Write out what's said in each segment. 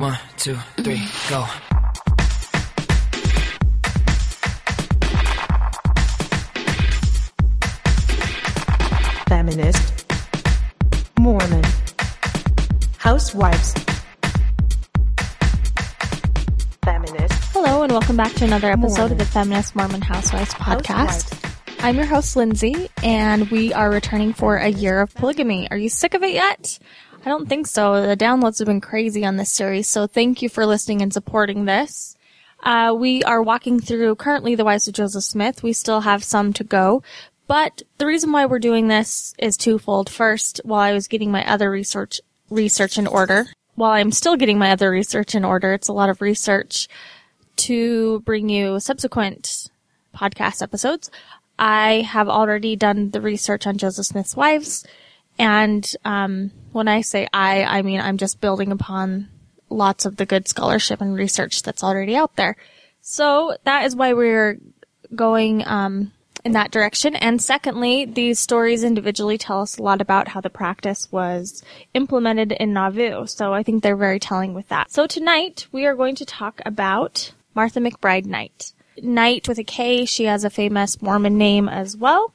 One, two, three, go. feminist, Mormon, housewives, feminist, Hello, and welcome back to another episode Mormon. of the Feminist Mormon Housewives podcast. Housewives. I'm your host, Lindsay, and we are returning for a year of polygamy. Are you sick of it yet? I don't think so. The downloads have been crazy on this series, so thank you for listening and supporting this. Uh, we are walking through currently the Wives of Joseph Smith. We still have some to go, but the reason why we're doing this is twofold. First, while I was getting my other research research in order, while I'm still getting my other research in order, it's a lot of research to bring you subsequent podcast episodes. I have already done the research on Joseph Smith's wives, and um, when I say I, I mean I'm just building upon lots of the good scholarship and research that's already out there. So that is why we're going um, in that direction. And secondly, these stories individually tell us a lot about how the practice was implemented in Nauvoo. So I think they're very telling with that. So tonight we are going to talk about Martha McBride Knight. Knight with a K. She has a famous Mormon name as well.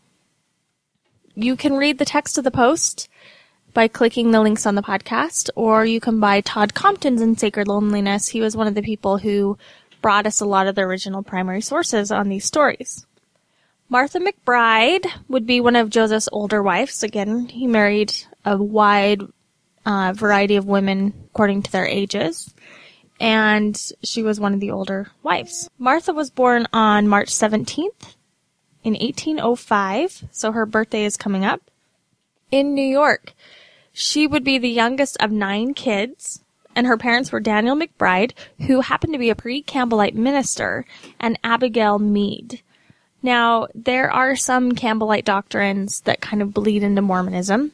You can read the text of the post by clicking the links on the podcast, or you can buy Todd Compton's In Sacred Loneliness. He was one of the people who brought us a lot of the original primary sources on these stories. Martha McBride would be one of Joseph's older wives. Again, he married a wide uh, variety of women according to their ages, and she was one of the older wives. Martha was born on March 17th in 1805, so her birthday is coming up in New York. She would be the youngest of nine kids, and her parents were Daniel McBride, who happened to be a pre-Campbellite minister, and Abigail Mead. Now, there are some Campbellite doctrines that kind of bleed into Mormonism,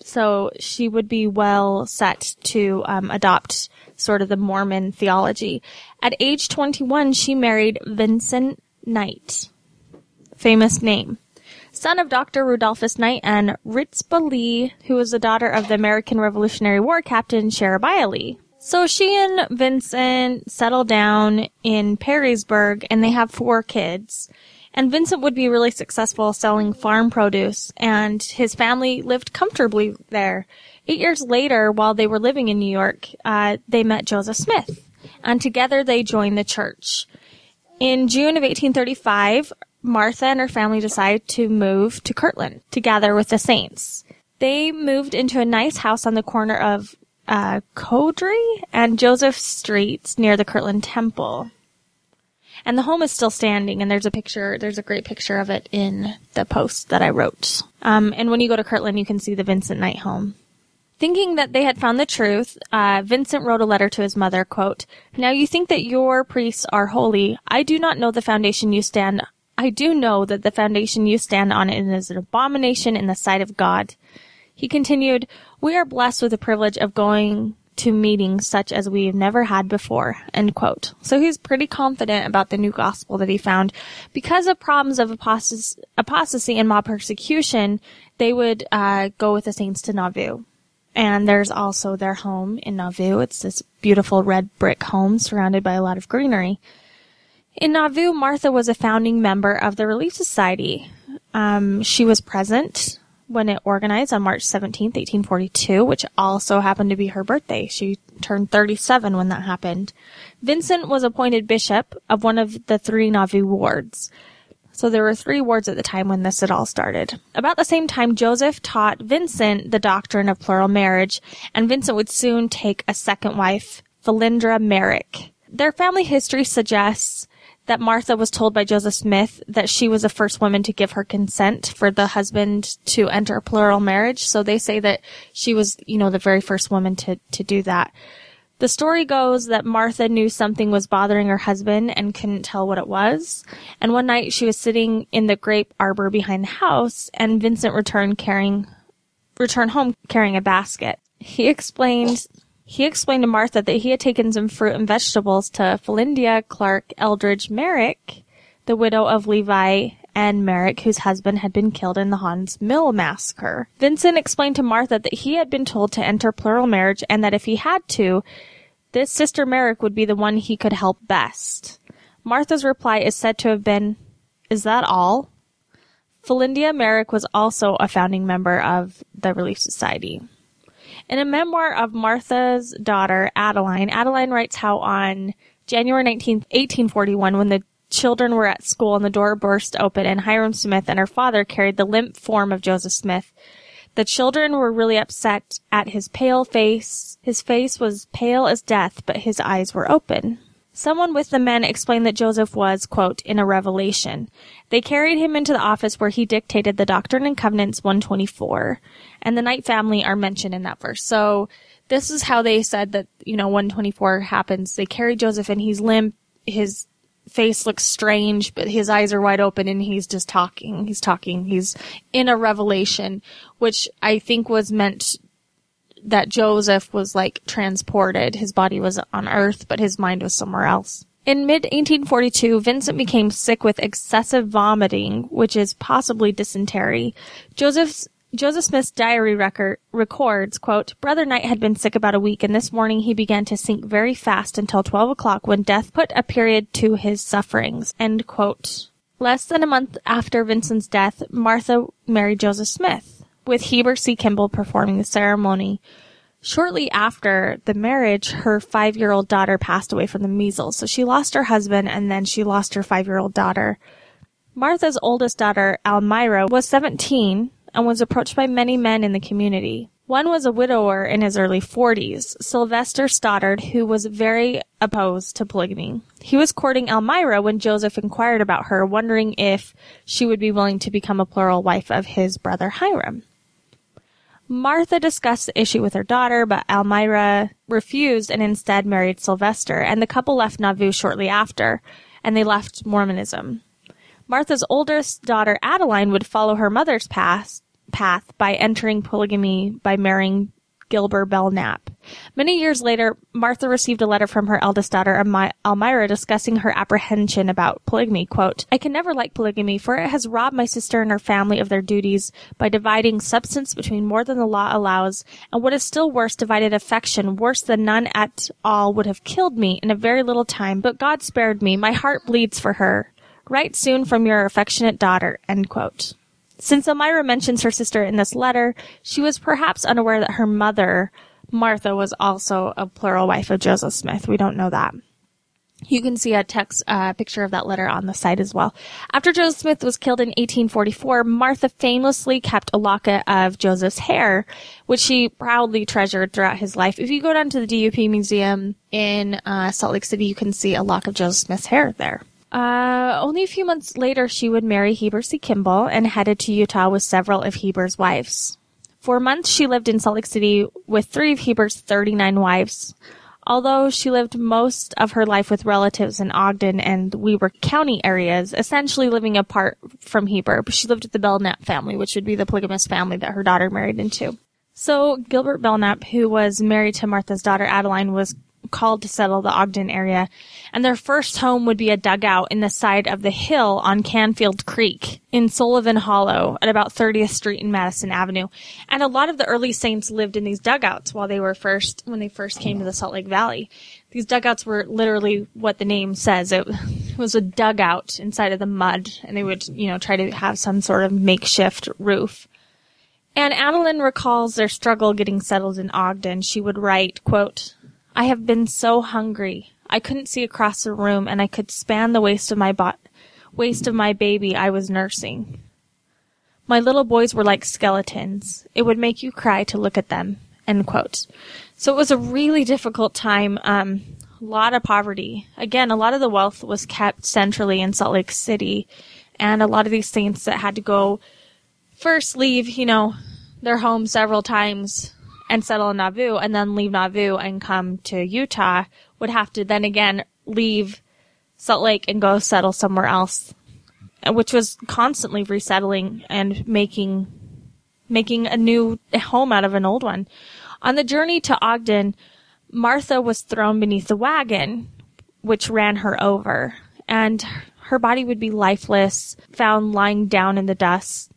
so she would be well set to um, adopt sort of the Mormon theology. At age 21, she married Vincent Knight, famous name son of Dr. Rudolphus Knight and Rizpah Lee, who was the daughter of the American Revolutionary War captain Sherebiah Lee. So she and Vincent settle down in Perrysburg and they have four kids. And Vincent would be really successful selling farm produce and his family lived comfortably there. Eight years later, while they were living in New York, uh, they met Joseph Smith and together they joined the church. In June of 1835, Martha and her family decided to move to Kirtland to gather with the saints. They moved into a nice house on the corner of uh, Cowdery and Joseph Streets near the Kirtland Temple. And the home is still standing, and there's a picture, there's a great picture of it in the post that I wrote. Um, and when you go to Kirtland, you can see the Vincent Knight home. Thinking that they had found the truth, uh, Vincent wrote a letter to his mother, quote, Now you think that your priests are holy. I do not know the foundation you stand I do know that the foundation you stand on is an abomination in the sight of God. He continued, We are blessed with the privilege of going to meetings such as we have never had before. End quote. So he's pretty confident about the new gospel that he found. Because of problems of apostas- apostasy and mob persecution, they would uh, go with the saints to Nauvoo. And there's also their home in Nauvoo. It's this beautiful red brick home surrounded by a lot of greenery. In Nauvoo, Martha was a founding member of the Relief Society. Um, she was present when it organized on March 17, 1842, which also happened to be her birthday. She turned 37 when that happened. Vincent was appointed bishop of one of the three Nauvoo wards. So there were three wards at the time when this had all started. About the same time, Joseph taught Vincent the doctrine of plural marriage, and Vincent would soon take a second wife, Philindra Merrick. Their family history suggests that Martha was told by Joseph Smith that she was the first woman to give her consent for the husband to enter plural marriage. So they say that she was, you know, the very first woman to, to do that. The story goes that Martha knew something was bothering her husband and couldn't tell what it was. And one night she was sitting in the grape arbor behind the house and Vincent returned carrying, returned home carrying a basket. He explained he explained to Martha that he had taken some fruit and vegetables to Philindia Clark Eldridge Merrick, the widow of Levi and Merrick, whose husband had been killed in the Haun's Mill massacre. Vincent explained to Martha that he had been told to enter plural marriage and that if he had to, this sister Merrick would be the one he could help best. Martha's reply is said to have been, Is that all? Philindia Merrick was also a founding member of the Relief Society. In a memoir of Martha's daughter, Adeline, Adeline writes how on January 19, 1841, when the children were at school and the door burst open and Hyrum Smith and her father carried the limp form of Joseph Smith, the children were really upset at his pale face. His face was pale as death, but his eyes were open. Someone with the men explained that Joseph was, quote, in a revelation. They carried him into the office where he dictated the Doctrine and Covenants 124, and the Knight family are mentioned in that verse. So this is how they said that, you know, 124 happens. They carry Joseph and he's limp, his face looks strange, but his eyes are wide open and he's just talking. He's talking. He's in a revelation, which I think was meant that Joseph was like transported. His body was on earth, but his mind was somewhere else. In mid 1842, Vincent became sick with excessive vomiting, which is possibly dysentery. Joseph's Joseph Smith's diary record records, quote, Brother Knight had been sick about a week, and this morning he began to sink very fast until 12 o'clock when death put a period to his sufferings, end quote. Less than a month after Vincent's death, Martha married Joseph Smith with Heber C. Kimball performing the ceremony. Shortly after the marriage, her five year old daughter passed away from the measles. So she lost her husband and then she lost her five year old daughter. Martha's oldest daughter, Almira, was 17 and was approached by many men in the community. One was a widower in his early 40s, Sylvester Stoddard, who was very opposed to polygamy. He was courting Almira when Joseph inquired about her, wondering if she would be willing to become a plural wife of his brother Hyrum. Martha discussed the issue with her daughter, but Almira refused and instead married Sylvester, and the couple left Nauvoo shortly after, and they left Mormonism. Martha's oldest daughter, Adeline, would follow her mother's path, path by entering polygamy by marrying Gilbert Belknap. Many years later, Martha received a letter from her eldest daughter, Almira, discussing her apprehension about polygamy. Quote, I can never like polygamy, for it has robbed my sister and her family of their duties by dividing substance between more than the law allows, and what is still worse, divided affection, worse than none at all would have killed me in a very little time, but God spared me. My heart bleeds for her. Write soon from your affectionate daughter. End quote. Since Almira mentions her sister in this letter, she was perhaps unaware that her mother, Martha, was also a plural wife of Joseph Smith. We don't know that. You can see a text uh, picture of that letter on the site as well. After Joseph Smith was killed in 1844, Martha famously kept a locket of Joseph's hair, which she proudly treasured throughout his life. If you go down to the DUP Museum in uh, Salt Lake City, you can see a lock of Joseph Smith's hair there. Uh, only a few months later, she would marry Heber C. Kimball and headed to Utah with several of Heber's wives. For months, she lived in Salt Lake City with three of Heber's 39 wives. Although she lived most of her life with relatives in Ogden and Weber County areas, essentially living apart from Heber, she lived with the Belknap family, which would be the polygamous family that her daughter married into. So Gilbert Belknap, who was married to Martha's daughter Adeline, was called to settle the Ogden area, and their first home would be a dugout in the side of the hill on Canfield Creek in Sullivan Hollow at about 30th Street and Madison Avenue. And a lot of the early saints lived in these dugouts while they were first, when they first came to the Salt Lake Valley. These dugouts were literally what the name says. It, it was a dugout inside of the mud, and they would, you know, try to have some sort of makeshift roof. And Adeline recalls their struggle getting settled in Ogden. She would write, quote, I have been so hungry. I couldn't see across the room and I could span the waist of my waist of my baby I was nursing. My little boys were like skeletons. It would make you cry to look at them. End quote. So it was a really difficult time. Um, a lot of poverty. Again, a lot of the wealth was kept centrally in Salt Lake City, and a lot of these saints that had to go first leave, you know, their home several times and settle in Nauvoo and then leave Nauvoo and come to Utah would have to then again leave Salt Lake and go settle somewhere else, which was constantly resettling and making making a new home out of an old one. On the journey to Ogden, Martha was thrown beneath the wagon, which ran her over, and her body would be lifeless, found lying down in the dust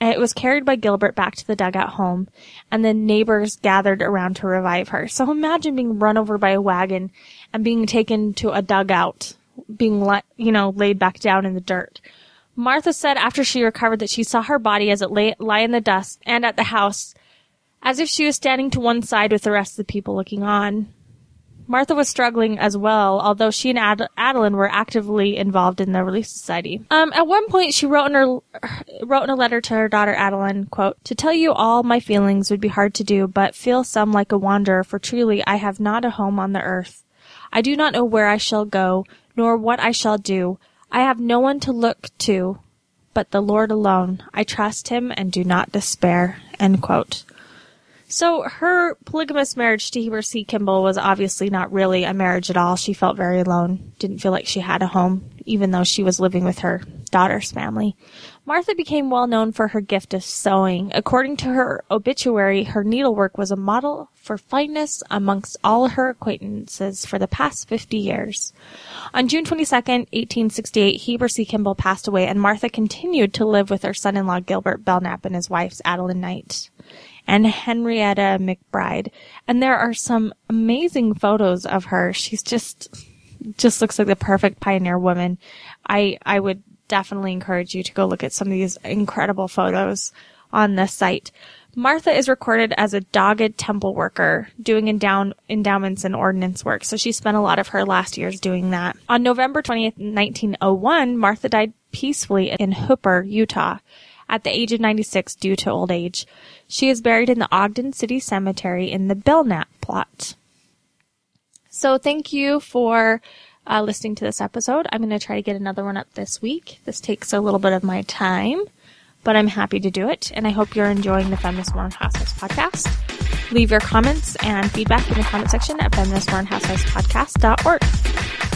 it was carried by Gilbert back to the dugout home, and the neighbors gathered around to revive her. So imagine being run over by a wagon and being taken to a dugout, being let, you know, laid back down in the dirt. Martha said after she recovered that she saw her body as it lay, lie in the dust and at the house, as if she was standing to one side with the rest of the people looking on. Martha was struggling as well, although she and Ad- Adeline were actively involved in the Relief Society. Um, at one point, she wrote in her wrote in a letter to her daughter Adeline, "quote To tell you all my feelings would be hard to do, but feel some like a wanderer, for truly I have not a home on the earth. I do not know where I shall go, nor what I shall do. I have no one to look to, but the Lord alone. I trust Him and do not despair." End quote. So her polygamous marriage to Heber C. Kimball was obviously not really a marriage at all. She felt very alone, didn't feel like she had a home, even though she was living with her daughter's family. Martha became well known for her gift of sewing. According to her obituary, her needlework was a model for fineness amongst all her acquaintances for the past 50 years. On June 22, 1868, Heber C. Kimball passed away and Martha continued to live with her son-in-law Gilbert Belknap and his wife Adeline Knight and Henrietta McBride. And there are some amazing photos of her. She's just, just looks like the perfect pioneer woman. I, I would definitely encourage you to go look at some of these incredible photos on this site. Martha is recorded as a dogged temple worker doing endow- endowments and ordinance work, so she spent a lot of her last years doing that. On November 20th, 1901, Martha died peacefully in Hooper, Utah at the age of 96 due to old age. She is buried in the Ogden City Cemetery in the Belknap plot. So thank you for uh, listening to this episode. I'm going to try to get another one up this week. This takes a little bit of my time, but I'm happy to do it. And I hope you're enjoying the Feminist Mormon Housewives podcast. Leave your comments and feedback in the comment section at feministmormonhousewivespodcast.org.